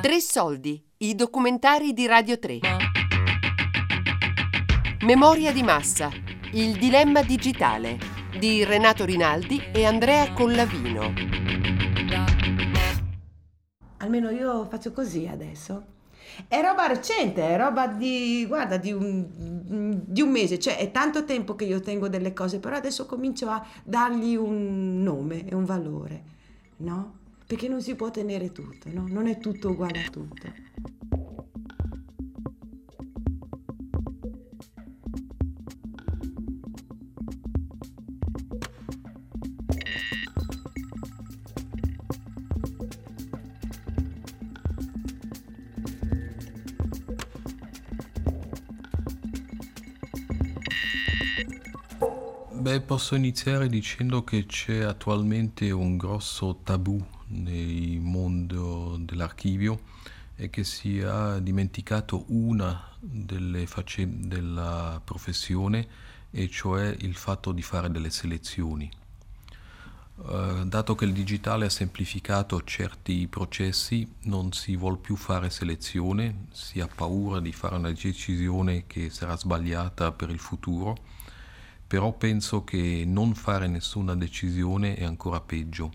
Tre soldi, i documentari di Radio 3. Memoria di massa, il dilemma digitale di Renato Rinaldi e Andrea Collavino. Almeno io faccio così adesso. È roba recente, è roba di, guarda, di un, di un mese, cioè è tanto tempo che io tengo delle cose, però adesso comincio a dargli un nome e un valore, no? Perché non si può tenere tutto, no? Non è tutto uguale a tutto. Beh, posso iniziare dicendo che c'è attualmente un grosso tabù nel mondo dell'archivio e che si è dimenticato una delle faccende della professione e cioè il fatto di fare delle selezioni. Uh, dato che il digitale ha semplificato certi processi, non si vuole più fare selezione, si ha paura di fare una decisione che sarà sbagliata per il futuro, però penso che non fare nessuna decisione è ancora peggio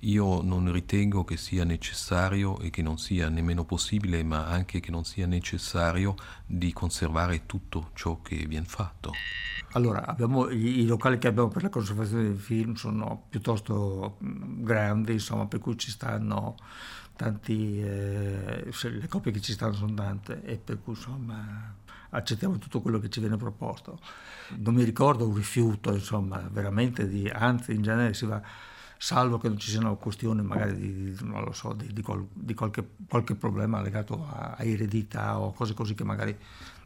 io non ritengo che sia necessario e che non sia nemmeno possibile, ma anche che non sia necessario di conservare tutto ciò che viene fatto. Allora, abbiamo, i, locali che abbiamo per la conservazione dei film sono piuttosto mm, grandi, insomma, per cui ci stanno tanti, eh, le copie che ci stanno sono tante e per cui insomma accettiamo tutto quello che ci viene proposto. Non mi ricordo un rifiuto, insomma, veramente di, anzi in genere si va salvo che non ci siano questioni magari di, so, di, di, qual, di qualche, qualche, problema legato a, a, eredità o cose così che magari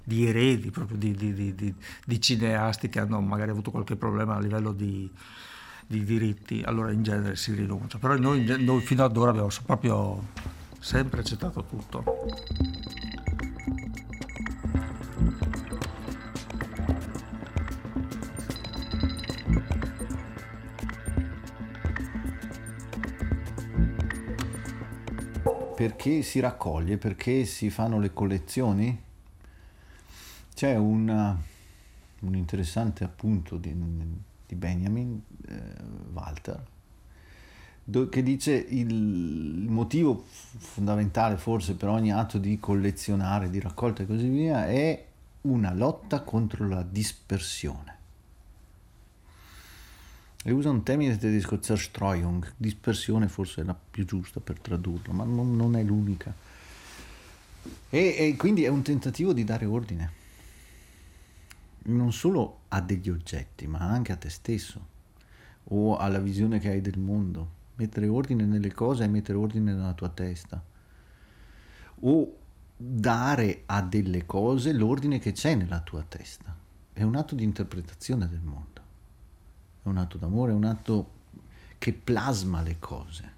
di eredi, proprio di, cineasti che hanno magari avuto qualche problema a livello di, diritti, allora in genere si rinuncia. Però noi, noi fino ad ora abbiamo proprio sempre accettato tutto. Perché si raccoglie, perché si fanno le collezioni. C'è una, un interessante appunto di, di Benjamin eh, Walter che dice il, il motivo fondamentale forse per ogni atto di collezionare, di raccolta e così via è una lotta contro la dispersione e usa un termine tedesco Zerstreuung, dispersione forse è la più giusta per tradurlo, ma non, non è l'unica. E, e, quindi è un tentativo di dare ordine, non solo a degli oggetti, ma anche a te stesso o alla visione che hai del mondo. Mettere ordine nelle cose e mettere ordine nella tua testa. O dare a delle cose l'ordine che c'è nella tua testa. È un atto di interpretazione del mondo è un atto d'amore, è un atto che plasma le cose.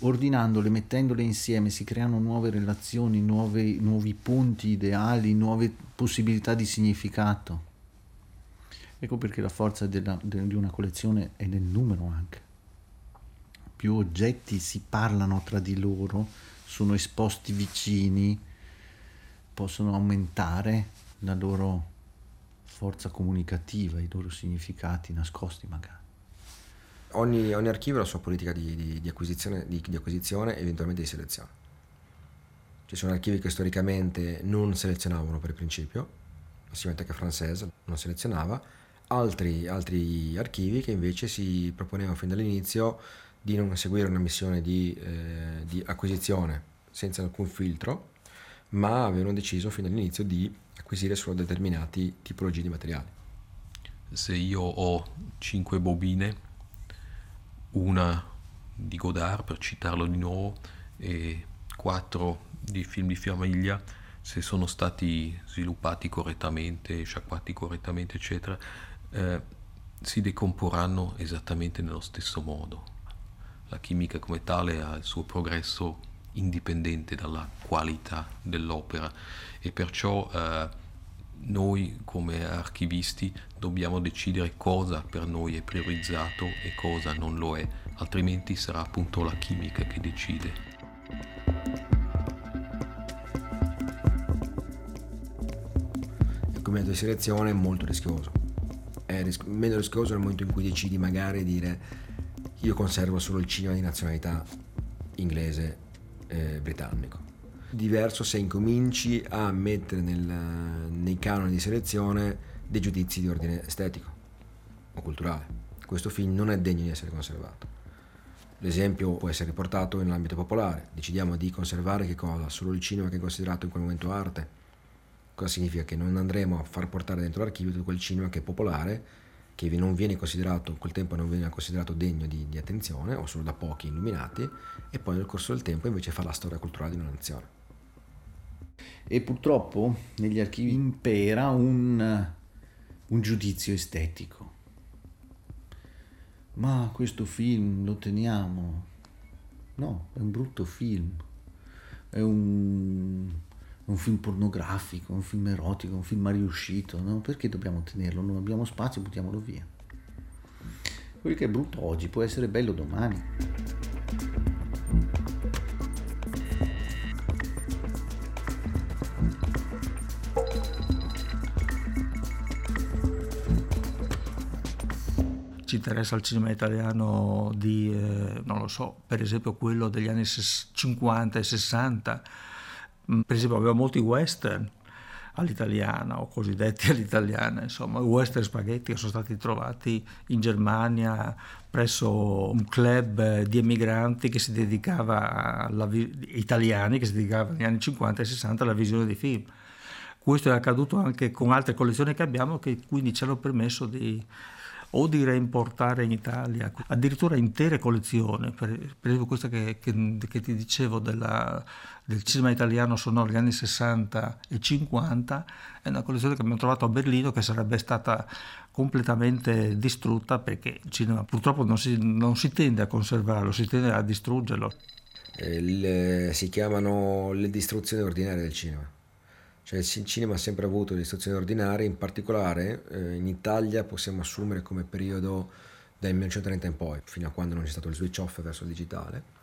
Ordinandole, mettendole insieme, si creano nuove relazioni, nuove, nuovi punti ideali, nuove possibilità di significato. Ecco perché la forza della, de, di una collezione è nel numero anche. Più oggetti si parlano tra di loro, sono esposti vicini, possono aumentare la loro forza comunicativa, i loro significati nascosti magari. Ogni, ogni archivio ha la sua politica di, di, di, acquisizione, di, acquisizione e eventualmente di selezione. Ci sono archivi che storicamente non selezionavano per principio, similmente che Frances non selezionava, altri, altri, archivi che invece si proponevano fin dall'inizio di non seguire una missione di, eh, di acquisizione senza alcun filtro, ma avevano deciso fin dall'inizio di acquisire solo determinati tipologie di materiali. Se io ho 5 bobine, una di Godard per citarlo di nuovo e 4 di film di famiglia, se sono stati sviluppati correttamente, sciacquati correttamente, eccetera, eh, si decomporranno esattamente nello stesso modo. La chimica come tale ha il suo progresso indipendente dalla qualità dell'opera e perciò eh, noi come archivisti dobbiamo decidere cosa per noi è priorizzato e cosa non lo è, altrimenti sarà appunto la chimica che decide. Il metodo di selezione è molto rischioso. È ris- meno rischioso nel momento in cui decidi magari dire io conservo solo il cinema di nazionalità inglese eh, britannico. Diverso se incominci a mettere nel, nei canoni di selezione dei giudizi di ordine estetico o culturale. Questo film non è degno di essere conservato. L'esempio può essere riportato nell'ambito popolare. Decidiamo di conservare che cosa? Solo il cinema che è considerato in quel momento arte. Cosa significa? Che non andremo a far portare dentro l'archivio tutto quel cinema che è popolare, che non viene considerato, quel tempo non viene considerato degno di, di attenzione, o solo da pochi illuminati, e poi nel corso del tempo invece fa la storia culturale di una nazione. E purtroppo negli archivi impera un, un giudizio estetico. Ma questo film lo teniamo. No, è un brutto film. È un, un film pornografico, un film erotico, un film riuscito. No? Perché dobbiamo tenerlo? Non abbiamo spazio, buttiamolo via. Quello che è brutto oggi può essere bello domani. ci interessa il cinema italiano di, eh, non lo so, per esempio quello degli anni 50 e 60, mm, per esempio abbiamo molti western all'italiana o cosiddetti all'italiana, insomma, western spaghetti che sono stati trovati in Germania presso un club di emigranti che si dedicava alla, italiani che si dedicava negli anni 50 e 60 alla visione di film. Questo è accaduto anche con altre collezioni che abbiamo che quindi ci hanno permesso di o di reimportare in Italia addirittura intere collezioni, per, per esempio questa che, che, che ti dicevo della, del cinema italiano sonoro degli anni 60 e 50, è una collezione che abbiamo trovato a Berlino che sarebbe stata completamente distrutta perché il cinema purtroppo non si, non si tende a conservarlo, si tende a distruggerlo. Eh, le, si chiamano le distruzioni ordinarie del cinema cioè il cinema ha sempre avuto le istruzioni ordinarie, in particolare eh, in Italia possiamo assumere come periodo dal 1930 in poi, fino a quando non c'è stato il switch off verso il digitale.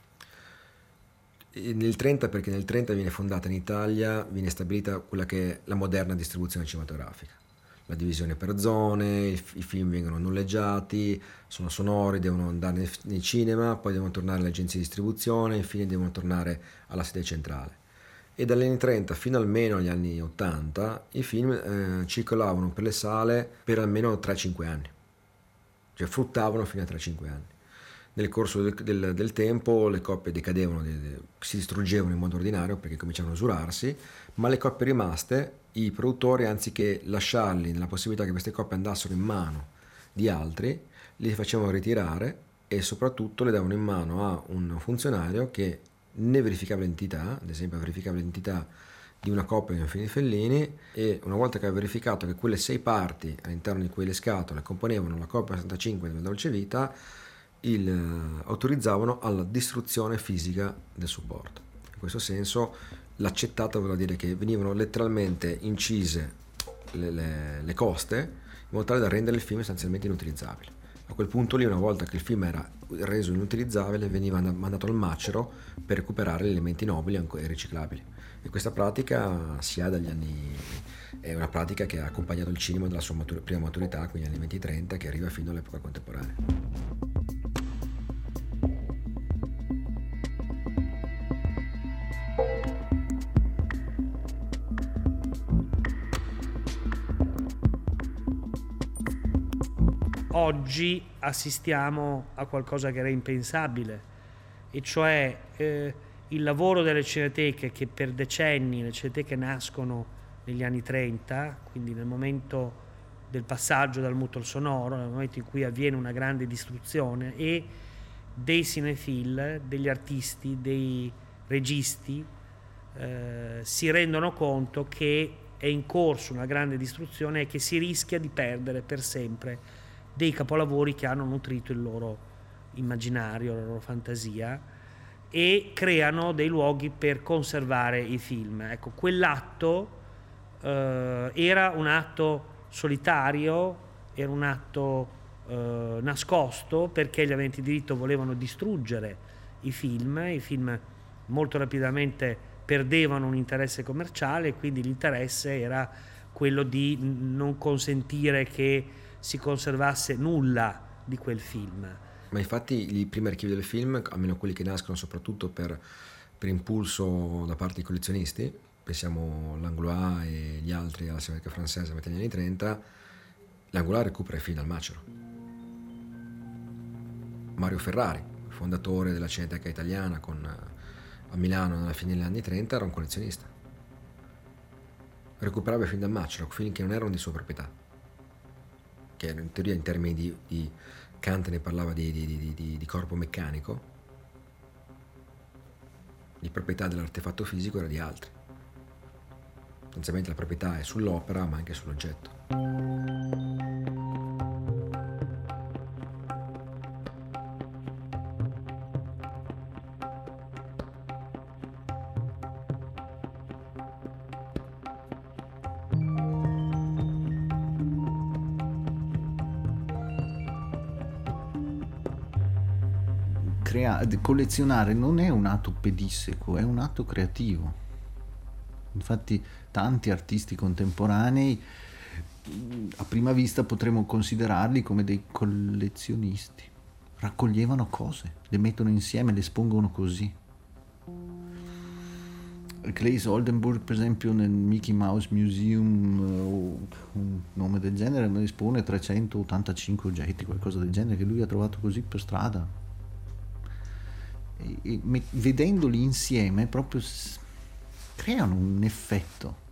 E nel 30 perché nel 30 viene fondata in Italia, viene stabilita quella che è la moderna distribuzione cinematografica. La divisione per zone, i, i film vengono noleggiati, sono sonori, devono andare nei, nei cinema, poi devono tornare alle agenzie di distribuzione, infine devono tornare alla sede centrale e dagli anni 30 fino almeno agli anni 80 i film eh, circolavano per le sale per almeno 3-5 anni, cioè fruttavano fino a 3-5 anni. Nel corso del, del, del tempo le coppie decadevano, de, de, si distruggevano in modo ordinario perché cominciavano a usurarsi, ma le coppie rimaste, i produttori anziché lasciarli nella possibilità che queste coppie andassero in mano di altri, li facevano ritirare e soprattutto le davano in mano a un funzionario che ne verificava l'entità, ad esempio verificava l'entità di una coppia di un film di Fellini e una volta che aveva verificato che quelle sei parti all'interno di quelle scatole componevano la coppia 65 della Dolce Vita, il, eh, autorizzavano alla distruzione fisica del supporto. In questo senso l'accettato vuol dire che venivano letteralmente incise le, le, le coste in modo tale da rendere il film essenzialmente inutilizzabile. A quel punto lì, una volta che il film era reso inutilizzabile, veniva mandato al macero per recuperare gli elementi nobili e riciclabili. E questa pratica si ha dagli anni, è una pratica che ha accompagnato il cinema dalla sua matur- prima maturità, quindi negli anni 20-30, che arriva fino all'epoca contemporanea. Oggi assistiamo a qualcosa che era impensabile, e cioè eh, il lavoro delle cineteche che per decenni le cineteche nascono negli anni 30, quindi nel momento del passaggio dal muto al sonoro, nel momento in cui avviene una grande distruzione e dei cinefil, degli artisti, dei registi eh, si rendono conto che è in corso una grande distruzione e che si rischia di perdere per sempre dei capolavori che hanno nutrito il loro immaginario, la loro fantasia e creano dei luoghi per conservare i film. Ecco, quell'atto eh, era un atto solitario, era un atto eh, nascosto perché gli aventi diritto volevano distruggere i film, i film molto rapidamente perdevano un interesse commerciale quindi l'interesse era quello di non consentire che si conservasse nulla di quel film. Ma infatti i primi archivi del film, almeno quelli che nascono soprattutto per, per impulso da parte dei collezionisti, pensiamo all'Anglois e gli altri alla Cineteca Francese a metà degli anni 30, l'Anglois recupera i film dal macero. Mario Ferrari, fondatore della Cineteca Italiana con, a Milano alla fine degli anni 30, era un collezionista recuperava i film dal macero, film che non erano di sua proprietà, che in teoria in termini di, di Kant ne parlava di, di, di, corpo meccanico, di proprietà dell'artefatto fisico era di altri. Sostanzialmente la proprietà è sull'opera ma anche sull'oggetto. Crea- collezionare non è un atto pedisseco, è un atto creativo. Infatti tanti artisti contemporanei a prima vista potremmo considerarli come dei collezionisti. Raccoglievano cose, le mettono insieme, le espongono così. Claes Oldenburg, per esempio, nel Mickey Mouse Museum o un nome del genere, espone 385 oggetti, qualcosa del genere, che lui ha trovato così per strada e, e, vedendoli insieme proprio creano un effetto.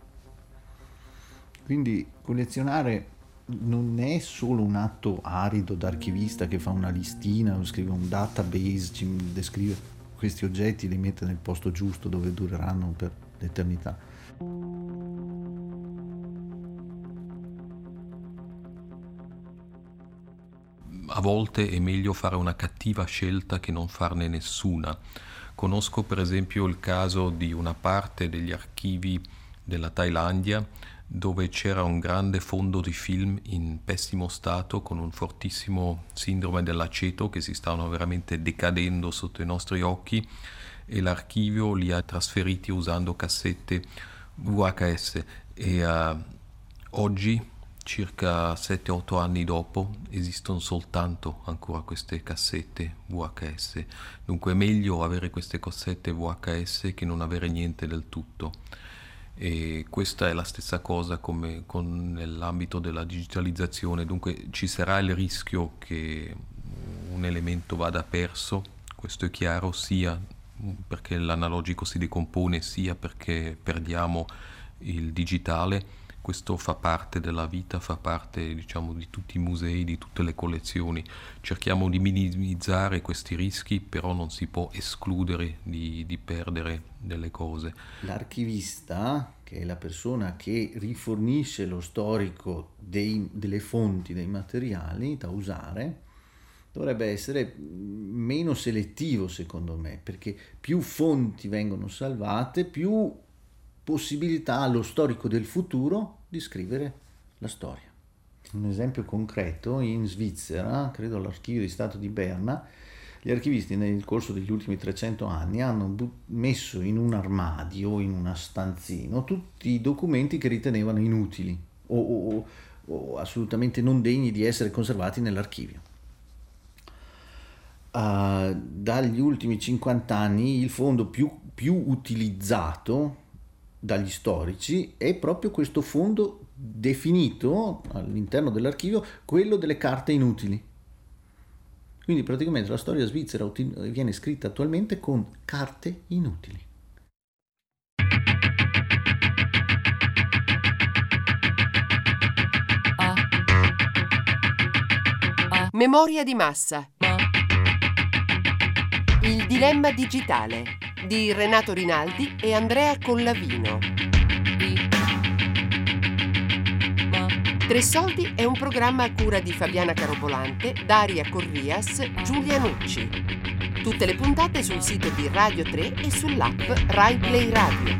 Quindi collezionare non è solo un atto arido d'archivista che fa una listina scrive un database, ci descrive questi oggetti li mette nel posto giusto dove dureranno per l'eternità. A volte è meglio fare una cattiva scelta che non farne nessuna. Conosco per esempio il caso di una parte degli archivi della Thailandia dove c'era un grande fondo di film in pessimo stato con un fortissimo sindrome dell'aceto che si stavano veramente decadendo sotto i nostri occhi e l'archivio li ha trasferiti usando cassette VHS e uh, oggi circa 7-8 anni dopo esistono soltanto ancora queste cassette VHS, dunque è meglio avere queste cassette VHS che non avere niente del tutto. E questa è la stessa cosa come con nell'ambito della digitalizzazione, dunque ci sarà il rischio che un elemento vada perso, questo è chiaro, sia perché l'analogico si decompone, sia perché perdiamo il digitale questo fa parte della vita, fa parte diciamo, di tutti i musei, di tutte le collezioni. Cerchiamo di minimizzare questi rischi, però non si può escludere di, di perdere delle cose. L'archivista, che è la persona che rifornisce lo storico dei, delle fonti, dei materiali da usare, dovrebbe essere meno selettivo secondo me, perché più fonti vengono salvate, più possibilità allo storico del futuro di scrivere la storia. Un esempio concreto, in Svizzera, credo all'archivio di Stato di Berna, gli archivisti nel corso degli ultimi 300 anni hanno messo in un armadio, in una stanzino, tutti i documenti che ritenevano inutili o, o, o assolutamente non degni di essere conservati nell'archivio. Uh, dagli ultimi 50 anni il fondo più, più utilizzato dagli storici è proprio questo fondo definito all'interno dell'archivio quello delle carte inutili. Quindi praticamente la storia svizzera viene scritta attualmente con carte inutili. Memoria di massa. Il dilemma digitale di Renato Rinaldi e Andrea Collavino. Tre Soldi è un programma a cura di Fabiana Carobolante, Daria Corrias, Giulia Nucci. Tutte le puntate sul sito di Radio 3 e sull'app Rai Play Radio.